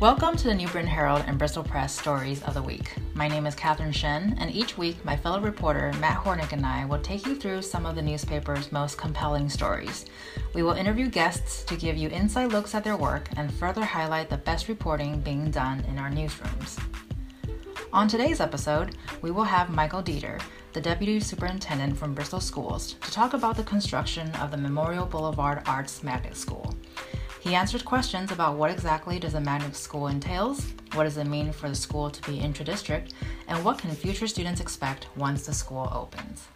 Welcome to the New Britain Herald and Bristol Press Stories of the Week. My name is Catherine Shen, and each week my fellow reporter Matt Hornick and I will take you through some of the newspaper's most compelling stories. We will interview guests to give you inside looks at their work and further highlight the best reporting being done in our newsrooms. On today's episode, we will have Michael Dieter, the Deputy Superintendent from Bristol Schools, to talk about the construction of the Memorial Boulevard Arts Magnet School. He answered questions about what exactly does a magnet school entails, what does it mean for the school to be intra-district, and what can future students expect once the school opens.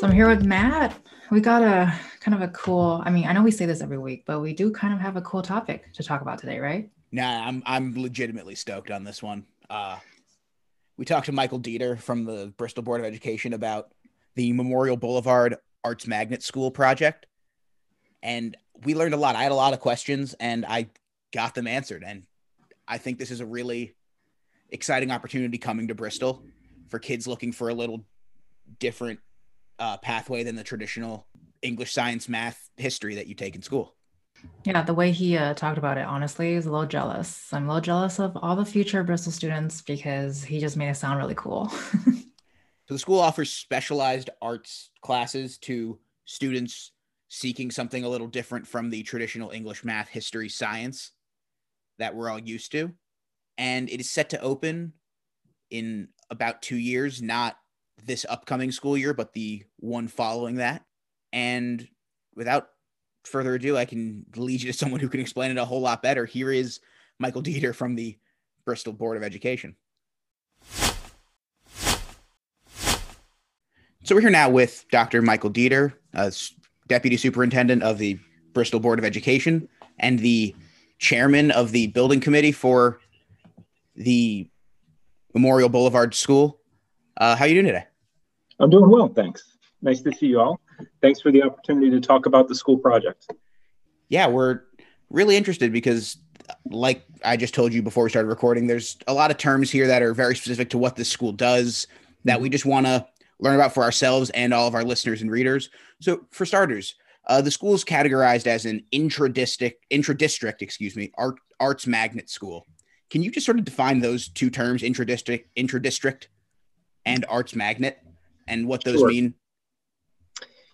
So I'm here with Matt. We got a kind of a cool, I mean, I know we say this every week, but we do kind of have a cool topic to talk about today, right? Nah, I'm I'm legitimately stoked on this one. Uh we talked to Michael Dieter from the Bristol Board of Education about the Memorial Boulevard Arts Magnet School project and we learned a lot. I had a lot of questions and I got them answered. And I think this is a really exciting opportunity coming to Bristol for kids looking for a little different uh, pathway than the traditional English, science, math, history that you take in school. Yeah, the way he uh, talked about it, honestly, is a little jealous. I'm a little jealous of all the future Bristol students because he just made it sound really cool. so the school offers specialized arts classes to students seeking something a little different from the traditional English, math, history, science that we're all used to. And it is set to open in about two years, not this upcoming school year, but the one following that. And without further ado, I can lead you to someone who can explain it a whole lot better. Here is Michael Dieter from the Bristol Board of Education. So we're here now with Dr. Michael Dieter, a deputy superintendent of the Bristol Board of Education and the chairman of the building committee for the Memorial Boulevard School. Uh, how are you doing today? I'm doing well, thanks. Nice to see you all. Thanks for the opportunity to talk about the school project. Yeah, we're really interested because, like I just told you before we started recording, there's a lot of terms here that are very specific to what this school does that we just want to learn about for ourselves and all of our listeners and readers. So, for starters, uh, the school is categorized as an intra-district, intra-district, excuse me, art, arts magnet school. Can you just sort of define those two terms, intra-district, intra-district, and arts magnet, and what those sure. mean?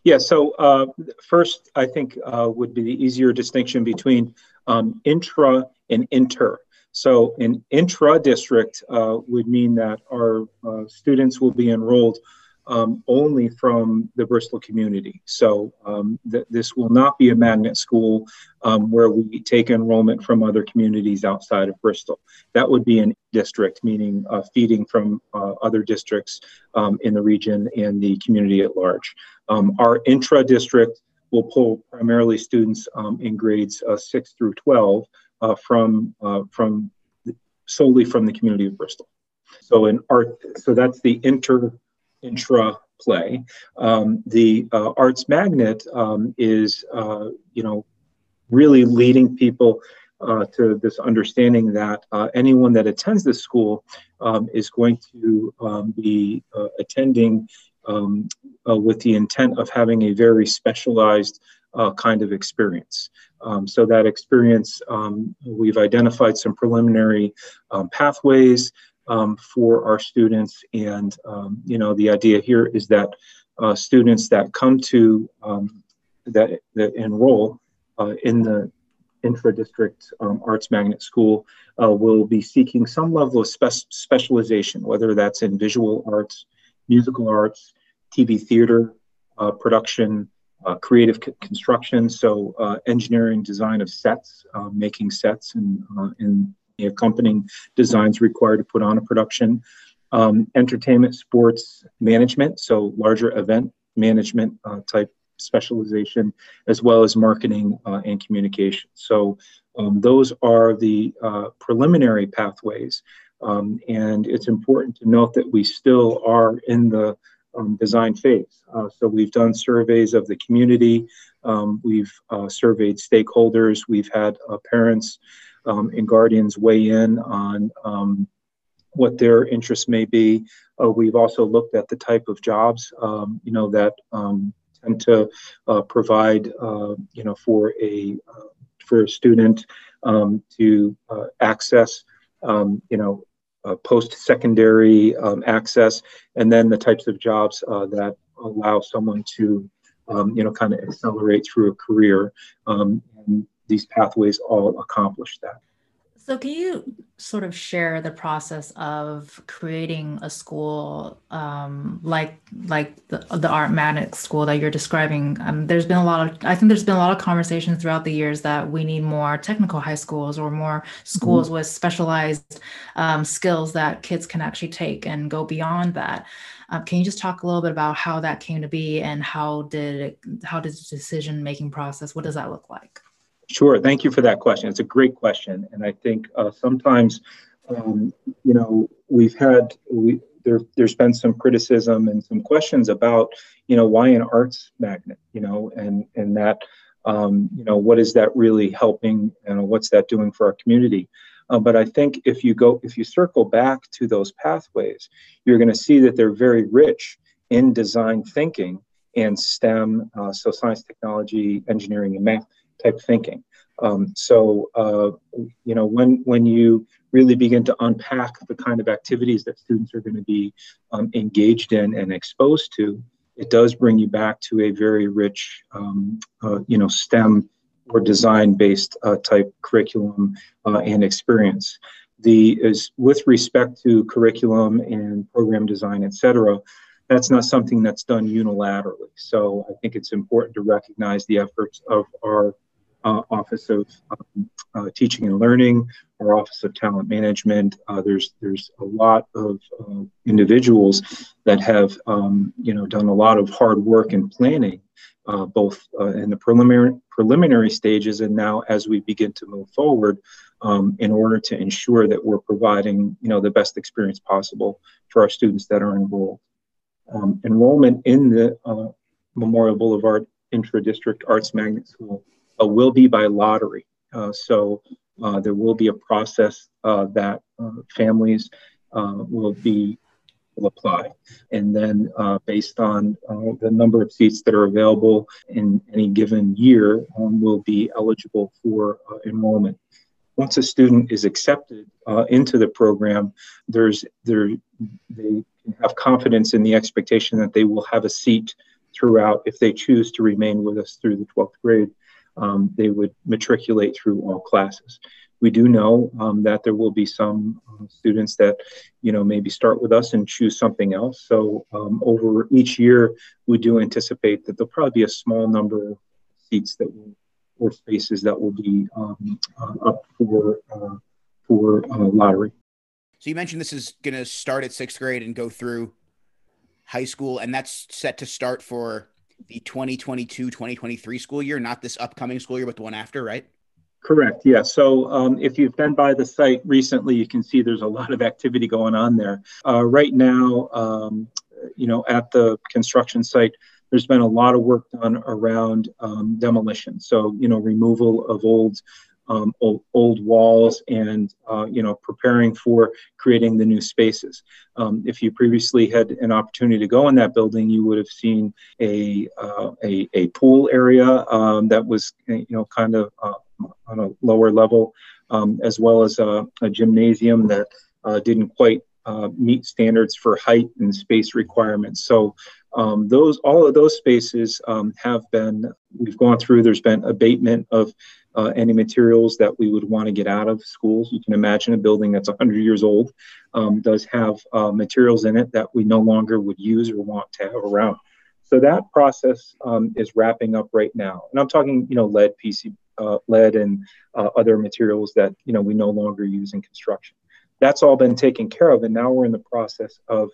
Yeah. So uh, first, I think uh, would be the easier distinction between um, intra and inter. So an intra-district uh, would mean that our uh, students will be enrolled um, only from the Bristol community. So um, th- this will not be a magnet school um, where we take enrollment from other communities outside of Bristol. That would be an district, meaning uh, feeding from uh, other districts um, in the region and the community at large. Um, our intra-district will pull primarily students um, in grades uh, 6 through 12 uh, from, uh, from solely from the community of Bristol. So in art, so that's the inter intra play. Um, the uh, arts magnet um, is, uh, you know, really leading people uh, to this understanding that uh, anyone that attends this school um, is going to um, be uh, attending um, uh, with the intent of having a very specialized kind of experience. Um, so that experience, we've identified some preliminary pathways um, for our students. And, um, you know, the idea here is that uh, students that come to, um, that, that enroll uh, in the intra-district um, arts magnet school uh, will be seeking some level of spe- specialization, whether that's in visual arts, musical arts, TV theater, uh, production, uh, creative c- construction, so uh, engineering, design of sets, uh, making sets and, uh, and the accompanying designs required to put on a production. Um, entertainment, sports management, so larger event management uh, type specialization, as well as marketing uh, and communication. So um, those are the uh, preliminary pathways. Um, and it's important to note that we still are in the um, design phase. Uh, so we've done surveys of the community, um, we've uh, surveyed stakeholders, we've had uh, parents um, and guardians weigh in on um, what their interests may be. Uh, we've also looked at the type of jobs, um, you know, that um, tend to uh, provide, uh, you know, for a uh, for a student um, to uh, access, um, you know, post-secondary access, and then the types of jobs that allow someone to, um, you know, kind of accelerate through a career. Um, and these pathways all accomplish that. So, can you sort of share the process of creating a school um, like like the, the Art Magnet school that you're describing? Um, there's been a lot of I think there's been a lot of conversations throughout the years that we need more technical high schools or more schools mm-hmm. with specialized um, skills that kids can actually take and go beyond that. Uh, can you just talk a little bit about how that came to be and how did it, how did the decision making process? What does that look like? Sure. Thank you for that question. It's a great question, and I think uh, sometimes, um, you know, we've had we there. There's been some criticism and some questions about, you know, why an arts magnet, you know, and and that, um, you know, what is that really helping, and what's that doing for our community? Uh, but I think if you go, if you circle back to those pathways, you're going to see that they're very rich in design thinking and STEM, uh, so science, technology, engineering, and math type thinking. Um, so, uh, you know, when when you really begin to unpack the kind of activities that students are going to be um, engaged in and exposed to, it does bring you back to a very rich, um, uh, you know, STEM or design-based uh, type curriculum uh, and experience. The is with respect to curriculum and program design, et cetera that's not something that's done unilaterally. So I think it's important to recognize the efforts of our uh, Office of um, uh, Teaching and Learning or Office of Talent Management. Uh, there's there's a lot of uh, individuals that have um, you know done a lot of hard work and planning, uh, both uh, in the preliminary preliminary stages and now as we begin to move forward, um, in order to ensure that we're providing you know the best experience possible for our students that are enrolled. Um, enrollment in the Memorial Boulevard Intra-District Arts Magnet School will be by lottery. Uh, so uh, there will be a process that families will be will apply. And then uh, based on uh, the number of seats that are available in any given year, um, will be eligible for uh, enrollment. Once a student is accepted into the program, there's there they have confidence in the expectation that they will have a seat throughout if they choose to remain with us through the 12th grade um, they would matriculate through all classes. We do know um, that there will be some uh, students that, you know, maybe start with us and choose something else. So um, over each year, we do anticipate that there'll probably be a small number of seats that will, or spaces that will be um, uh, up for uh, for uh, lottery. So you mentioned this is going to start at sixth grade and go through high school, and that's set to start for the 2022 2023 school year, not this upcoming school year, but the one after, right? Correct. Yeah. So um, if you've been by the site recently, you can see there's a lot of activity going on there. Uh, right now, um, you know, at the construction site, there's been a lot of work done around um, demolition. So, you know, removal of old um, old, old, walls and uh, you know preparing for creating the new spaces. Um, if you previously had an opportunity to go in that building, you would have seen a uh, a, a, pool area um, that was you know kind of uh, on a lower level, um, as well as a, a gymnasium that uh, didn't quite uh, meet standards for height and space requirements. So um, those all of those spaces um, have been we've gone through. There's been abatement of uh, any materials that we would want to get out of schools. You can imagine a building that's 100 years old um, does have uh, materials in it that we no longer would use or want to have around. So that process um, is wrapping up right now, and I'm talking, you know, lead, PC, uh, lead, and uh, other materials that you know we no longer use in construction. That's all been taken care of, and now we're in the process of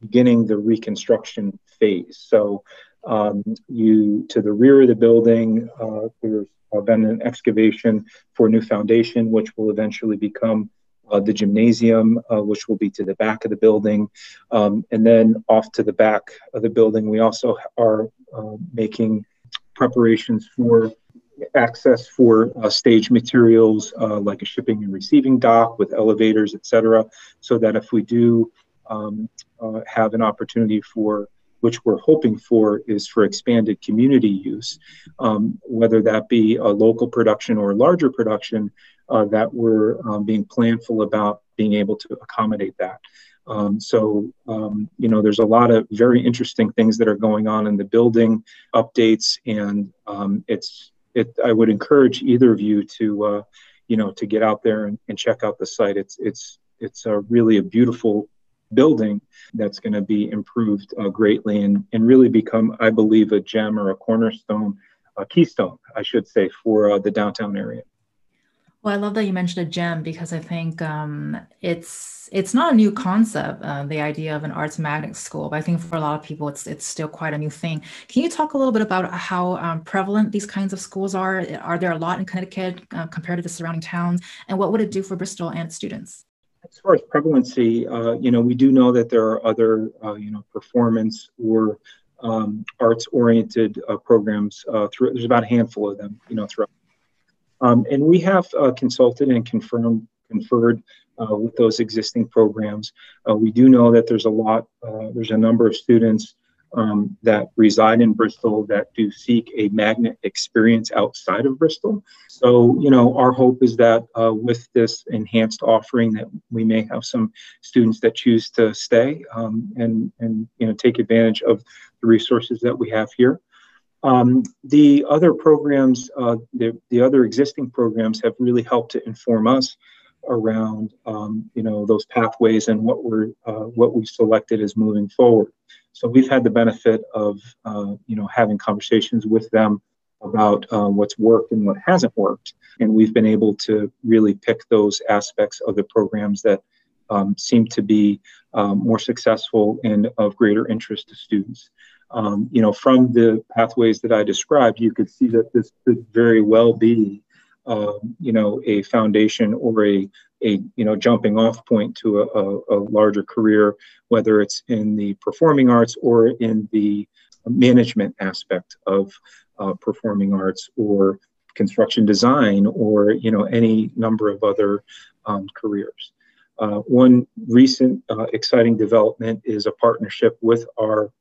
beginning the reconstruction phase. So um, you to the rear of the building, uh, there's uh, been an excavation for a new foundation, which will eventually become uh, the gymnasium, uh, which will be to the back of the building. Um, and then off to the back of the building, we also are uh, making preparations for access for uh, stage materials uh, like a shipping and receiving dock with elevators, et cetera, so that if we do um, have an opportunity for which we're hoping for is for expanded community use, um, whether that be a local production or larger production, uh, that we're um, being planful about being able to accommodate that. Um, so, um, you know, there's a lot of very interesting things that are going on in the building updates, and um, it's it. I would encourage either of you to, uh, you know, to get out there and, and check out the site. It's it's it's a really a beautiful building that's going to be improved uh, greatly and, and really become, I believe, a gem or a cornerstone, a keystone, I should say, for uh, the downtown area. Well, I love that you mentioned a gem because I think um, it's it's not a new concept, uh, the idea of an arts magnet school. But I think for a lot of people, it's it's still quite a new thing. Can you talk a little bit about how um, prevalent these kinds of schools are? Are there a lot in Connecticut uh, compared to the surrounding towns? And what would it do for Bristol and students? As far as prevalency, uh, you know, we do know that there are other, uh, you know, performance or um, arts-oriented uh, programs. Uh, through there's about a handful of them, you know, throughout. Um, and we have uh, consulted and confirmed conferred uh, with those existing programs. we do know that there's a lot, there's a number of students um, that reside in Bristol that do seek a magnet experience outside of Bristol. So, you know, our hope is that uh, with this enhanced offering, that we may have some students that choose to stay um, and and you know take advantage of the resources that we have here. Um, the other programs, uh, the, the other existing programs have really helped to inform us around, um, you know, those pathways and what we're, uh, what we selected as moving forward. So we've had the benefit of, uh, you know, having conversations with them about uh, what's worked and what hasn't worked. And we've been able to really pick those aspects of the programs that um, seem to be um, more successful and of greater interest to students. Um, you know, from the pathways that I described, you could see that this could very well be, um, you know, a foundation or a a you know jumping off point to a, a, larger career, whether it's in the performing arts or in the management aspect of uh, performing arts or construction design or you know any number of other um, careers. Uh, one recent uh, exciting development is a partnership with our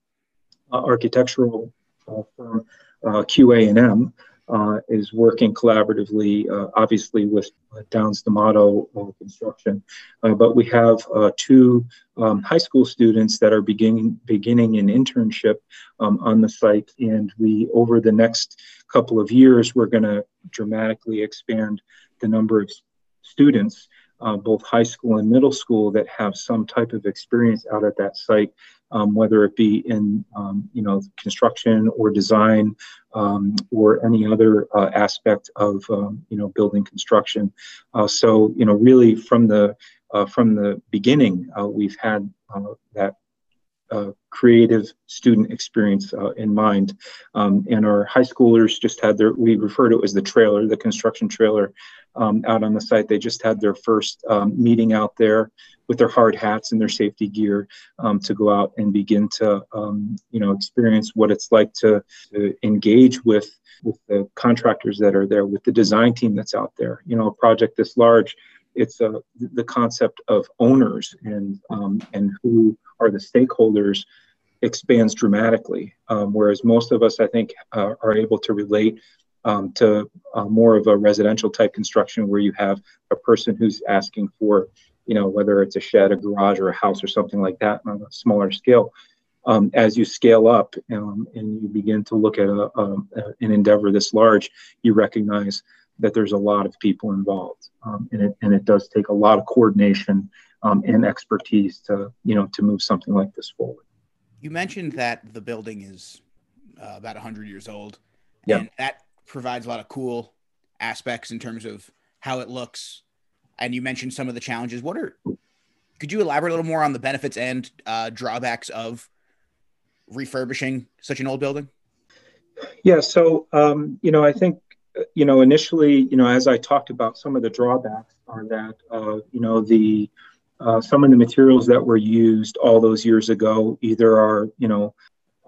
uh, architectural uh, firm uh, QA&M, uh, is working collaboratively, uh, obviously with uh, Downs D'Amato Construction. Uh, but we have uh, two um, high school students that are beginning beginning an internship um, on the site, and we over the next couple of years we're going to dramatically expand the number of students uh, both high school and middle school that have some type of experience out at that site, um, whether it be in um, you know construction or design um, or any other uh, aspect of um, you know building construction. Uh, so you know really from the uh, from the beginning, uh, we've had uh, that uh, creative student experience uh, in mind. Um, and our high schoolers just had their, we refer to it as the trailer, the construction trailer um, out on the site. They just had their first um, meeting out there with their hard hats and their safety gear um, to go out and begin to, um, you know, experience what it's like to, to engage with with the contractors that are there, with the design team that's out there. You know, a project this large, it's uh, the concept of owners and um, and who are the stakeholders expands dramatically. Um, whereas most of us, I think, uh, are able to relate um, to uh, more of a residential type construction where you have a person who's asking for, you know, whether it's a shed, a garage, or a house or something like that on a smaller scale. Um, as you scale up um, and you begin to look at a, a, an endeavor this large, you recognize that there's a lot of people involved, um, and it and it does take a lot of coordination um, and expertise to you know to move something like this forward. You mentioned that the building is uh, about 100 years old, yeah. and that provides a lot of cool aspects in terms of how it looks. And you mentioned some of the challenges. What are could you elaborate a little more on the benefits and uh, drawbacks of refurbishing such an old building? Yeah, so um, you know, I think you know initially, you know, as I talked about, some of the drawbacks are that uh, you know the uh, some of the materials that were used all those years ago either are you know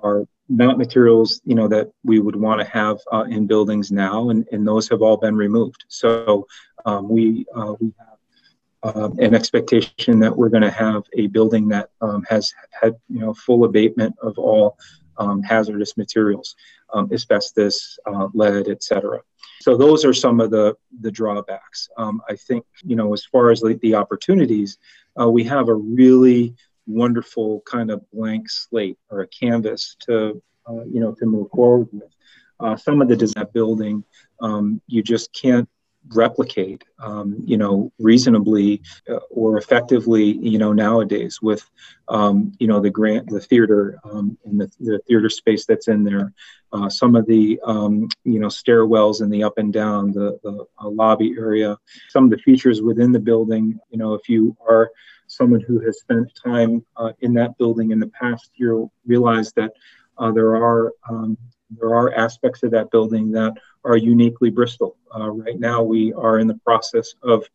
are not materials you know that we would want to have uh, in buildings now and, and those have all been removed so um, we uh, we have uh, an expectation that we're going to have a building that um, has had you know full abatement of all um, hazardous materials, um, asbestos, uh, lead, etc. So those are some of the the drawbacks. Um, I think you know as far as the opportunities, uh, we have a really wonderful kind of blank slate or a canvas to uh, you know to move forward with. Uh, some of the design building um, you just can't replicate, um, you know, reasonably uh, or effectively, you know, nowadays with, um, you know, the grant, the theater, um, and the, the theater space that's in there, uh, some of the, um, you know, stairwells and the up and down, the, the uh, lobby area, some of the features within the building, you know, if you are someone who has spent time uh, in that building in the past, you'll realize that uh, there are um, there are aspects of that building that are uniquely Bristol. Uh, right now, we are in the process of,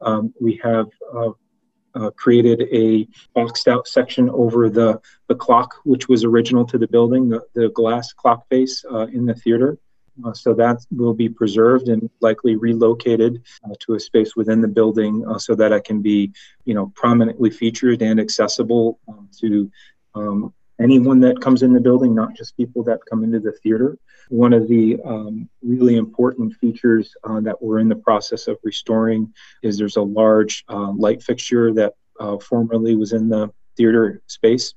um, we have uh, uh, created a boxed out section over the, the clock, which was original to the building, the, the glass clock face uh, in the theater. Uh, so that will be preserved and likely relocated uh, to a space within the building so that it can be, you know, prominently featured and accessible um, to um, anyone that comes in the building, not just people that come into the theater. One of the um, really important features uh, that we're in the process of restoring is there's a large uh, light fixture that uh, formerly was in the theater space.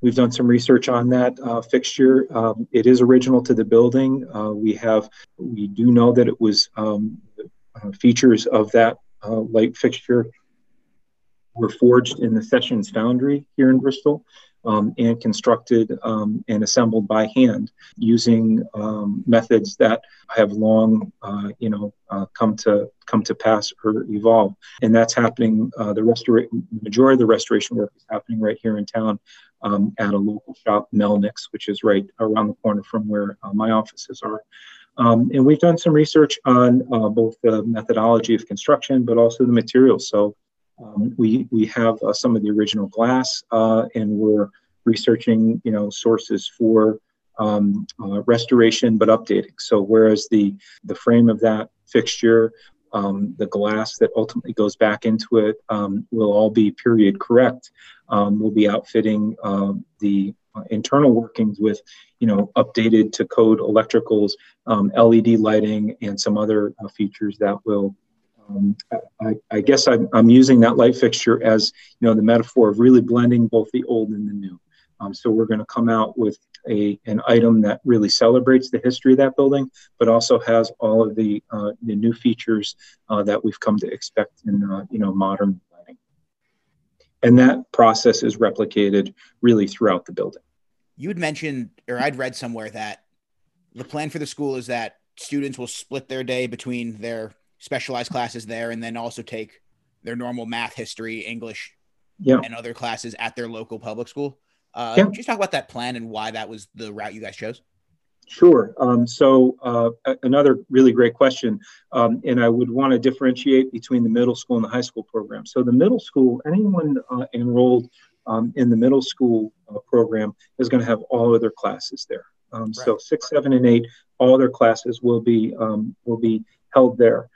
We've done some research on that uh, fixture. Um, it is original to the building. Uh, we have, we do know that it was um, uh, features of that light fixture were forged in the Sessions Foundry here in Bristol um, and constructed um, and assembled by hand using um, methods that have long, uh, you know, uh, come to come to pass or evolve. And that's happening. Uh, the restoration, majority of the restoration work is happening right here in town um, at a local shop, Melnick's, which is right around the corner from where uh, my offices are. Um, and we've done some research on uh, both the methodology of construction, but also the materials. So um, we we have uh, some of the original glass, uh, and we're researching you know sources for um, uh, restoration, but updating. So whereas the the frame of that fixture, um, the glass that ultimately goes back into it, um, will all be period correct. Um, we'll be outfitting uh, the internal workings with you know updated to code electricals, um, LED lighting, and some other uh, features that will um, I, I, guess I'm, I'm, using that light fixture as you know the metaphor of really blending both the old and the new. Um, so we're going to come out with a an item that really celebrates the history of that building, but also has all of the uh, the new features uh, that we've come to expect in uh, you know modern planning. And that process is replicated really throughout the building. You had mentioned, or I'd read somewhere that the plan for the school is that students will split their day between their specialized classes there and then also take their normal math, history, English, yeah. and other classes at their local public school. Uh, yeah. You talk about that plan and why that was the route you guys chose? Sure. Um, so uh, another really great question, um, and I would want to differentiate between the middle school and the high school program. So the middle school, anyone uh, enrolled um, in the middle school uh, program is going to have all of their classes there. Um, right. So six, seven, and eight, all their classes will be um, will be held there.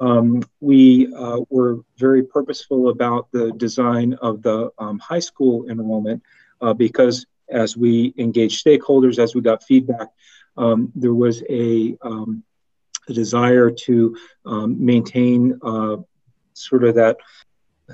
Um, we uh, were very purposeful about the design of the um, high school enrollment uh, because as we engaged stakeholders, as we got feedback, um, there was a, um, a desire to um, maintain uh, sort of that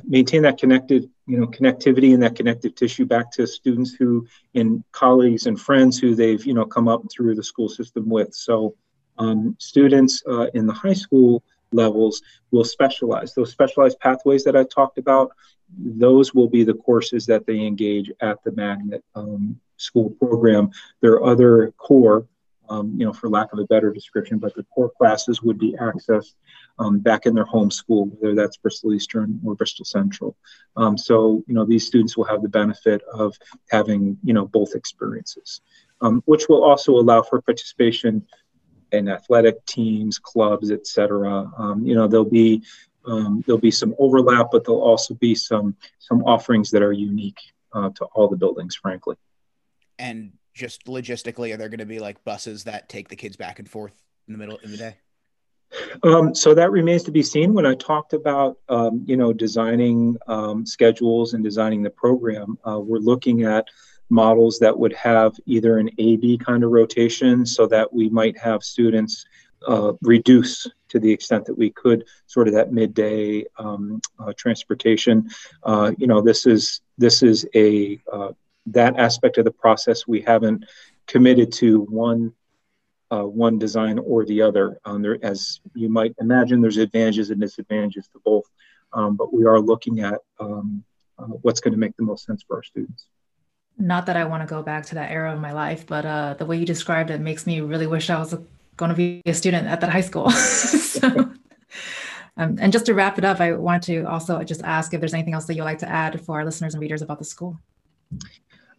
maintain that connected you know connectivity and that connective tissue back to students who and colleagues and friends who they've you know come up through the school system with. So um, students uh, in the high school levels will specialize. Those specialized pathways that I talked about, those will be the courses that they engage at the magnet um, school program. There are other core, um, you know, for lack of a better description, but the core classes would be accessed um, back in their home school, whether that's Bristol Eastern or Bristol Central. Um, so, you know, these students will have the benefit of having, you know, both experiences, um, which will also allow for participation and athletic teams, clubs, etc. Um, you know, there'll be um, there'll be some overlap, but there'll also be some some offerings that are unique uh, to all the buildings, frankly. And just logistically, are there going to be like buses that take the kids back and forth in the middle of the day? Um, so that remains to be seen. When I talked about, um, you know, designing um, schedules and designing the program, uh, we're looking at models that would have either an A-B kind of rotation so that we might have students uh, reduce to the extent that we could sort of that midday um, uh, transportation. Uh, you know, this is this is a uh, that aspect of the process we haven't committed to one uh, one design or the other. Um, there, as you might imagine, there's advantages and disadvantages to both, um, but we are looking at um, uh, what's going to make the most sense for our students. Not that I want to go back to that era of my life, but uh, the way you described it makes me really wish I was going to be a student at that high school. um, and just to wrap it up, I wanted to also just ask if there's anything else that you'd like to add for our listeners and readers about the school.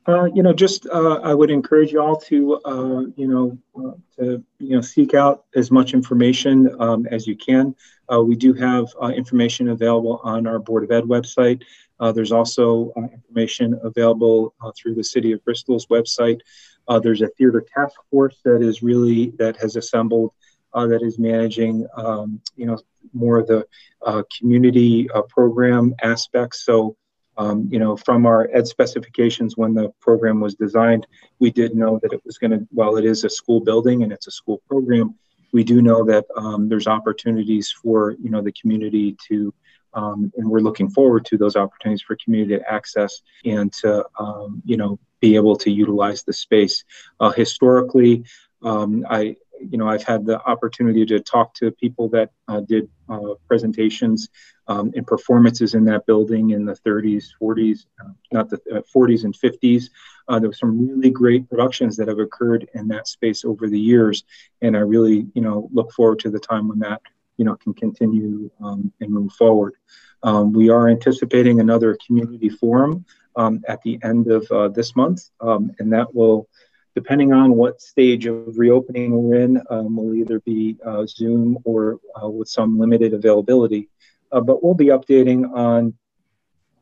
Uh, you know, just uh, I would encourage you all to, uh, you know, uh, to you know seek out as much information um, as you can. Uh, we do have uh, information available on our Board of Ed website. Uh, there's also uh, information available uh, through the City of Bristol's website. there's a theater task force that is really that has assembled that is managing, um, you know, more of the community program aspects. So. Um, you know, from our ed specifications when the program was designed, we did know that it was going to, while it is a school building and it's a school program, we do know that um, there's opportunities for, you know, the community to, um, and we're looking forward to those opportunities for community to access and to, um, you know, be able to utilize the space. Uh, historically, um, I, you know, I've had the opportunity to talk to people that uh, did uh, presentations um, and performances in that building in the 30s, 40s, uh, not the 40s uh, and 50s. Uh, there were some really great productions that have occurred in that space over the years, and I really, you know, look forward to the time when that, you know, can continue um, and move forward. Um, we are anticipating another community forum um, at the end of uh, this month, um, and that will depending on what stage of reopening we're in, um, will either be uh, Zoom or uh, with some limited availability. Uh, but we'll be updating on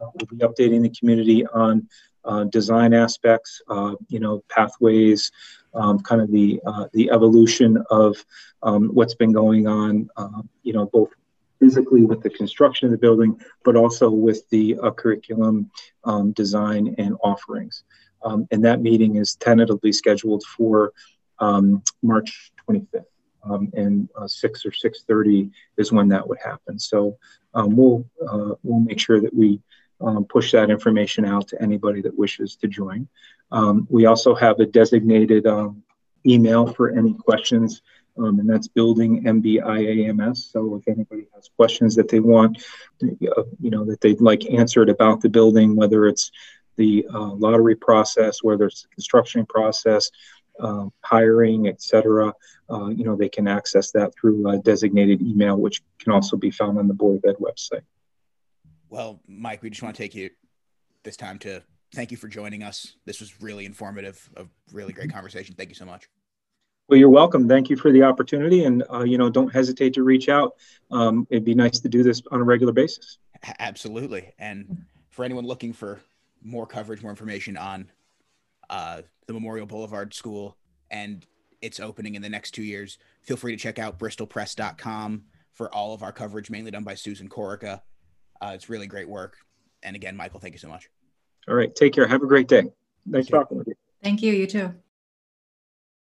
uh, we'll be updating the community on uh, design aspects, uh, you know, pathways, um, kind of the the evolution of um, what's been going on, you know, both physically with the construction of the building, but also with the curriculum um, design and offerings. Um, and that meeting is tentatively scheduled for um, March 25th. Um, and uh, 6 or 6.30 is when that would happen. So um, we'll, uh, we'll make sure that we um, push that information out to anybody that wishes to join. Um, we also have a designated email for any questions um, and that's building MBIAMS. So if anybody has questions that they want, uh, you know, that they'd like answered about the building, whether it's the uh, lottery process, whether it's the construction process, um, hiring, etc. Uh, you know, they can access that through a designated email, which can also be found on the Board of Ed website. Well, Mike, we just want to take you this time to thank you for joining us. This was really informative, a really great conversation. Thank you so much. Well, you're welcome. Thank you for the opportunity, and uh, you know, don't hesitate to reach out. Um, it'd be nice to do this on a regular basis. Absolutely, and for anyone looking for more coverage, more information on uh, the Memorial Boulevard School and its opening in the next two years, feel free to check out bristolpress.com for all of our coverage, mainly done by Susan Corica. Uh, it's really great work. And again, Michael, thank you so much. All right. Take care. Have a great day. Nice talking with you. Thank you. You too.